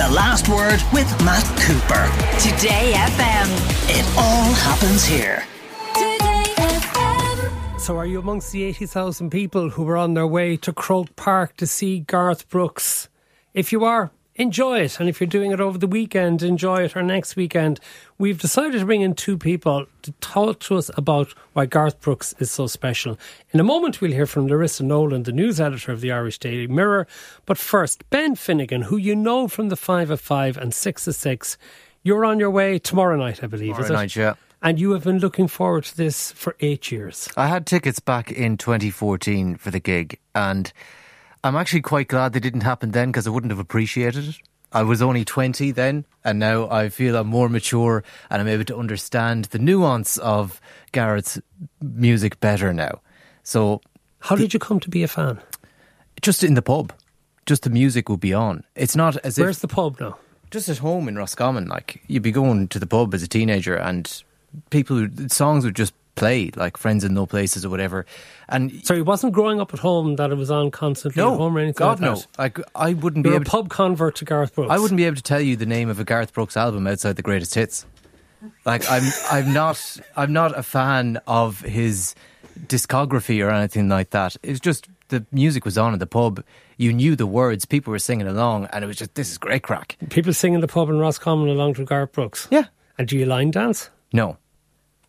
The Last Word with Matt Cooper. Today FM. It all happens here. Today FM. So, are you amongst the 80,000 people who were on their way to Croke Park to see Garth Brooks? If you are, enjoy it. And if you're doing it over the weekend, enjoy it or next weekend. We've decided to bring in two people to talk to us about why Garth Brooks is so special. In a moment, we'll hear from Larissa Nolan, the news editor of the Irish Daily Mirror. But first, Ben Finnegan, who you know from the 5 of 5 and 6 of 6. You're on your way tomorrow night, I believe, Tomorrow is it? night, yeah. And you have been looking forward to this for eight years. I had tickets back in 2014 for the gig, and I'm actually quite glad they didn't happen then because I wouldn't have appreciated it. I was only 20 then, and now I feel I'm more mature and I'm able to understand the nuance of Gareth's music better now. So, How did you come to be a fan? just in the pub, just the music would be on. It's not as Where's if the pub now? just at home in Roscommon, like you'd be going to the pub as a teenager, and people songs would just play, like "Friends in Low Places" or whatever. And So it wasn't growing up at home that it was on constantly no, at home or anything God like no, like I wouldn't be You're a able. To, pub convert to Garth Brooks. I wouldn't be able to tell you the name of a Garth Brooks album outside the greatest hits. Like I'm, I'm not, I'm not a fan of his discography or anything like that. It's just the music was on at the pub. You knew the words, people were singing along, and it was just this is great crack. People sing in the pub in Roscommon along to Garth Brooks. Yeah, And do you line dance? no,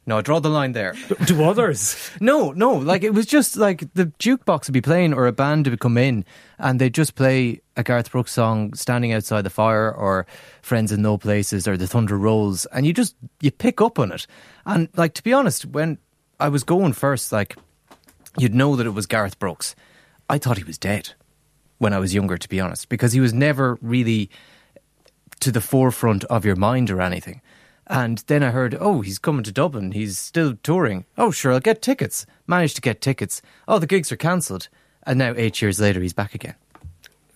no, I draw the line there. Do others? No, no, like it was just like the jukebox would be playing or a band would come in and they'd just play a Garth Brooks song standing outside the fire or Friends in Low Places or The Thunder Rolls and you just you pick up on it. And like to be honest, when I was going first, like you'd know that it was Garth Brooks. I thought he was dead when I was younger, to be honest, because he was never really to the forefront of your mind or anything. And then I heard, oh, he's coming to Dublin. He's still touring. Oh, sure, I'll get tickets. Managed to get tickets. Oh, the gigs are cancelled. And now, eight years later, he's back again.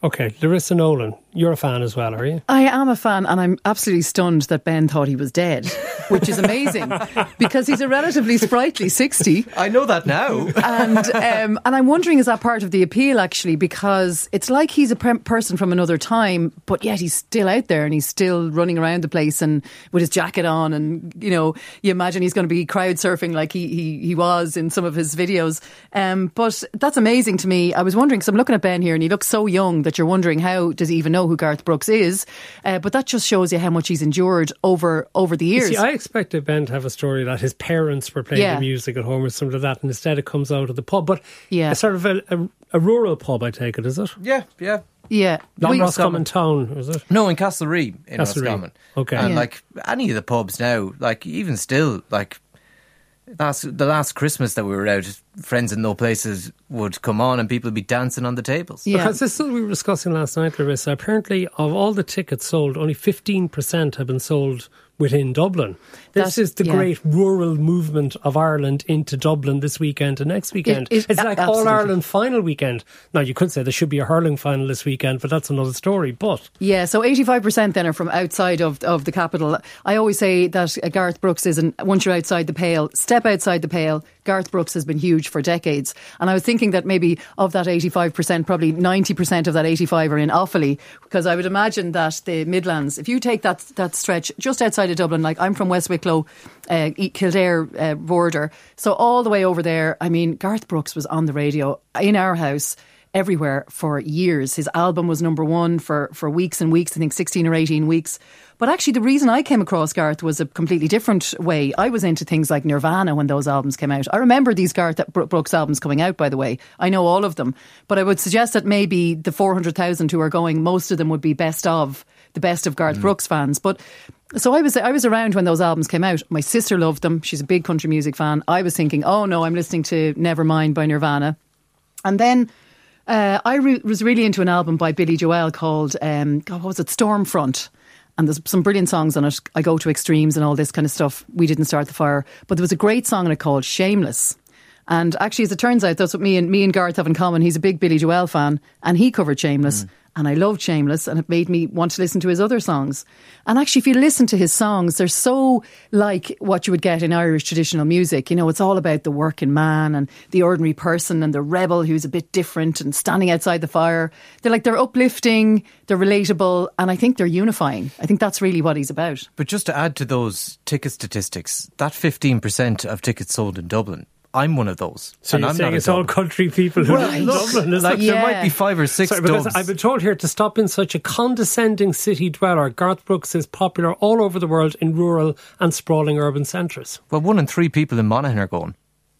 Okay, Larissa Nolan, you're a fan as well, are you? I am a fan, and I'm absolutely stunned that Ben thought he was dead, which is amazing because he's a relatively sprightly 60. I know that now. And um, and I'm wondering is that part of the appeal actually because it's like he's a pre- person from another time, but yet he's still out there and he's still running around the place and with his jacket on, and you know you imagine he's going to be crowd surfing like he he, he was in some of his videos. Um, but that's amazing to me. I was wondering because I'm looking at Ben here and he looks so young that you're wondering how does he even know who Garth Brooks is? Uh, but that just shows you how much he's endured over over the years. See, I expected Ben to have a story that his parents were playing Yeah. the music at home or something like that, and instead it comes out of the pub. But Yeah. it's sort of a, a, a rural pub, I take it, is it? yeah, yeah. yeah, Not We- Roscommon Town, is it? No, in Castlerea, in Castlerea. Roscommon. Okay. And Yeah. like any of the pubs now, like even still, like last the last Christmas that we were out, Friends in Low Places would come on and people would be dancing on the tables. Yeah. Because this is what we were discussing last night, Larissa. Apparently, of all the tickets sold, only 15% have been sold within Dublin. This That- is the yeah. great rural movement of Ireland into Dublin this weekend and next weekend. it- it's like absolutely. All Ireland final weekend. Now, you could say there should be a hurling final this weekend, but that's another story. But Yeah, so 85% then are from outside of, of the capital. I always say that uh, Garth Brooks is, an, once you're outside the pale, step outside the pale. Garth Brooks has been huge for decades. And I was thinking that maybe of that 85%, probably 90% of that 85 are in Offaly, because I would imagine that the Midlands, if you take that, that stretch just outside of Dublin, like I'm from West Wicklow, uh, Kildare uh, border, so all the way over there, I mean, Garth Brooks was on the radio in our house everywhere for years. His album was number one for, for weeks and weeks, I think 16 or 18 weeks. But actually, the reason I came across Garth was a completely different way. I was into things like Nirvana when those albums came out. I remember these Garth Brooks albums coming out, by the way. I know all of them. But I would suggest that maybe the 400,000 who are going, most of them would be best of, the best of Garth mm. Brooks fans. But so I was I was around when those albums came out. My sister loved them. She's a big country music fan. I was thinking, oh no, I'm listening to Nevermind by Nirvana. And then uh, I re- was really into an album by Billy Joel called, um, God, what was it, Stormfront. And there's some brilliant songs on it. I go to extremes and all this kind of stuff. We didn't start the fire, but there was a great song in it called Shameless. And actually, as it turns out, that's what me and me and Garth have in common. He's a big Billy Joel fan, and he covered Shameless. Mm. and I loved Shameless, and it made me want to listen to his other songs. And actually, if you listen to his songs, they're so like what you would get in Irish traditional music. You know, it's all about the working man and the ordinary person and the rebel who's a bit different and standing outside the fire. They're like, they're uplifting, they're relatable, and I think they're unifying. I think that's really what he's about. But just to add to those ticket statistics, that 15% of tickets sold in Dublin, I'm one of those. So and you're I'm saying not a it's all country people who live in Look, Dublin, is like it? there might be five or six Sorry, because. I've been told here to stop in such a condescending city dweller. Garth Brooks is popular all over the world in rural and sprawling urban centres. well, one in three people in Monaghan are going.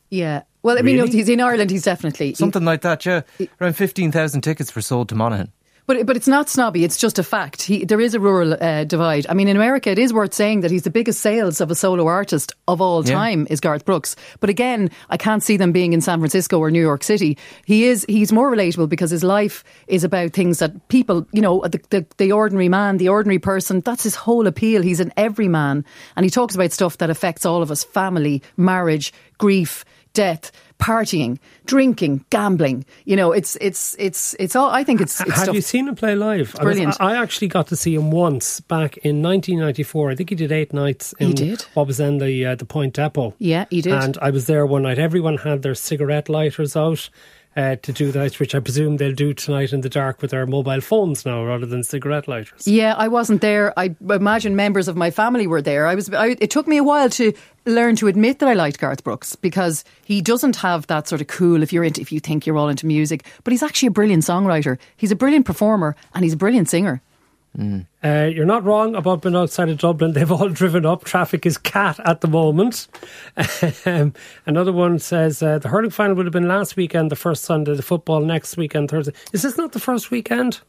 Yeah. Well, I mean, Really? he's in Ireland. He's definitely Something like that, yeah. Around 15,000 tickets were sold to Monaghan. But but it's not snobby. It's just a fact. He, there is a rural uh, divide. I mean, in America, it is worth saying that he's the biggest sales of a solo artist of all Yeah. time is Garth Brooks. But again, I can't see them being in San Francisco or New York City. He is he's more relatable because his life is about things that people, you know, the the, the ordinary man, the ordinary person. That's his whole appeal. He's an everyman, and he talks about stuff that affects all of us: family, marriage, grief, death. Partying, drinking, gambling. You know, it's it's it's it's all. I think it's. it's Have stuff you seen him play live? I was- brilliant. I, I actually got to see him once back in 1994. I think he did eight nights in He did? what was then the uh, the Point Depot. Yeah, he did. And I was there one night. Everyone had their cigarette lighters out. Uh, to do that, which I presume they'll do tonight in the dark with their mobile phones now rather than cigarette lighters. Yeah, I wasn't there. I imagine members of my family were there. I was. I, it took me a while to learn to admit that I liked Garth Brooks because he doesn't have that sort of cool. If you're into, if you think you're all into music, but he's actually a brilliant songwriter. He's a brilliant performer and he's a brilliant singer. Uh, you're not wrong about being outside of Dublin. They've all driven up. Traffic is cat at the moment. um, another one says uh, the hurling final would have been last weekend, the first Sunday, the football next weekend, Thursday. Is this not the first weekend?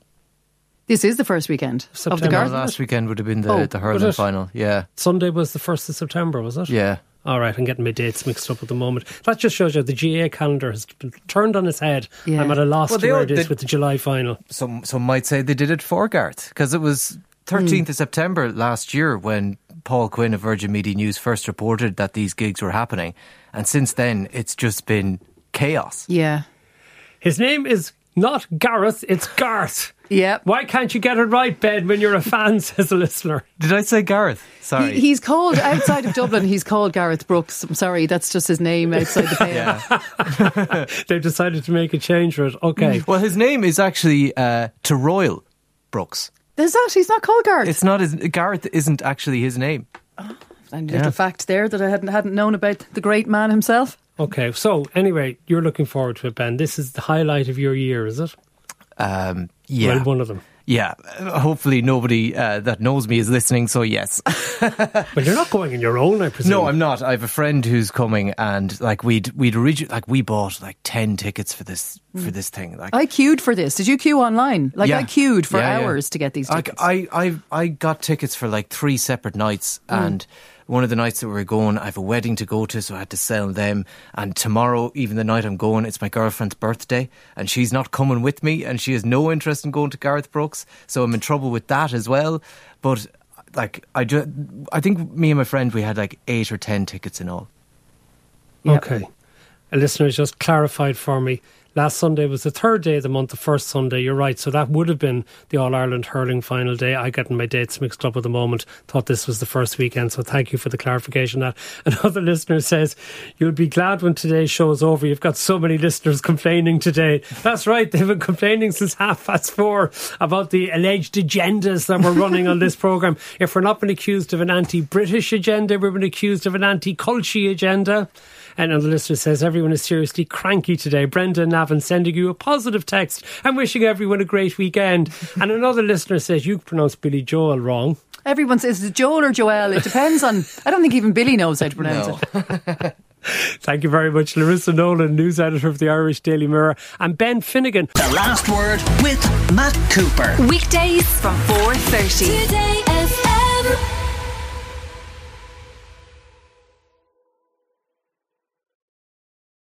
This is the first weekend of the September. Garth. Last weekend would have been the, Oh, the hurling final. Yeah. Sunday was the 1st of September, was it? Yeah. All right, I'm getting my dates mixed up at the moment. That just shows you the GAA calendar has been turned on its head. Yeah. I'm at a loss Well, to where all it is did- with the July final. Some some might say they did it for Garth because it was 13th hmm. of September last year when Paul Quinn of Virgin Media News first reported that these gigs were happening, and since then it's just been chaos. Yeah, His name is not Gareth, it's Garth. yeah. Why can't you get it right, Ben, when you're a fan, says a listener? Did I say Gareth? Sorry. He, he's called outside of Dublin. He's called Gareth Brooks. I'm sorry, that's just his name outside the pale. yeah. They've decided to make a change for it. Okay. well, his name is actually uh, Troyal Brooks. There's that. He's not called Gareth. It's not his. Gareth isn't actually his name. And a little fact there that I hadn't hadn't known about the great man himself. Okay. So, anyway, you're looking forward to it, Ben. This is the highlight of your year, is it? Um, yeah. Well, one of them. Yeah, hopefully nobody uh, that knows me is listening. So yes, but you're not going on your own, I presume. no, I'm not. I have a friend who's coming, and like we'd we'd origi- like we bought like ten tickets for this for this thing. Like I queued for this. Did you queue online? Like Yeah. I queued for Yeah, yeah. hours to get these tickets. Like. I, I, I got tickets for like three separate nights, and one of the nights that we were going, I have a wedding to go to, so I had to sell them. And tomorrow, even the night I'm going, it's my girlfriend's birthday, and she's not coming with me, and she has no interest in going to Garth Brooks, so I'm in trouble with that as well. But like, I just, I think me and my friend we had like eight or ten tickets in all. Okay. A listener just clarified for me. Last Sunday was the third day of the month, the first Sunday. You're right. So that would have been the All Ireland hurling final day. I getting my dates mixed up at the moment. Thought this was the first weekend. So thank you for the clarification. That another listener says you'll be glad when today's show is over. You've got so many listeners complaining today. That's right. They've been complaining since half past four about the alleged agendas that we're running on this program. If we're not been accused of an anti-British agenda, we've been accused of an anti-culture agenda. And another listener says everyone is seriously cranky today. Brenda and sending you a positive text and wishing everyone a great weekend. and another listener says you pronounce Billy Joel wrong. Everyone says it's Joel or Joel. It depends on. I don't think even Billy knows how to pronounce No. it. Thank you very much, Larissa Nolan, news editor of the Irish Daily Mirror, and Ben Finnegan. The last word with Matt Cooper. Weekdays from 4.30. Today FM.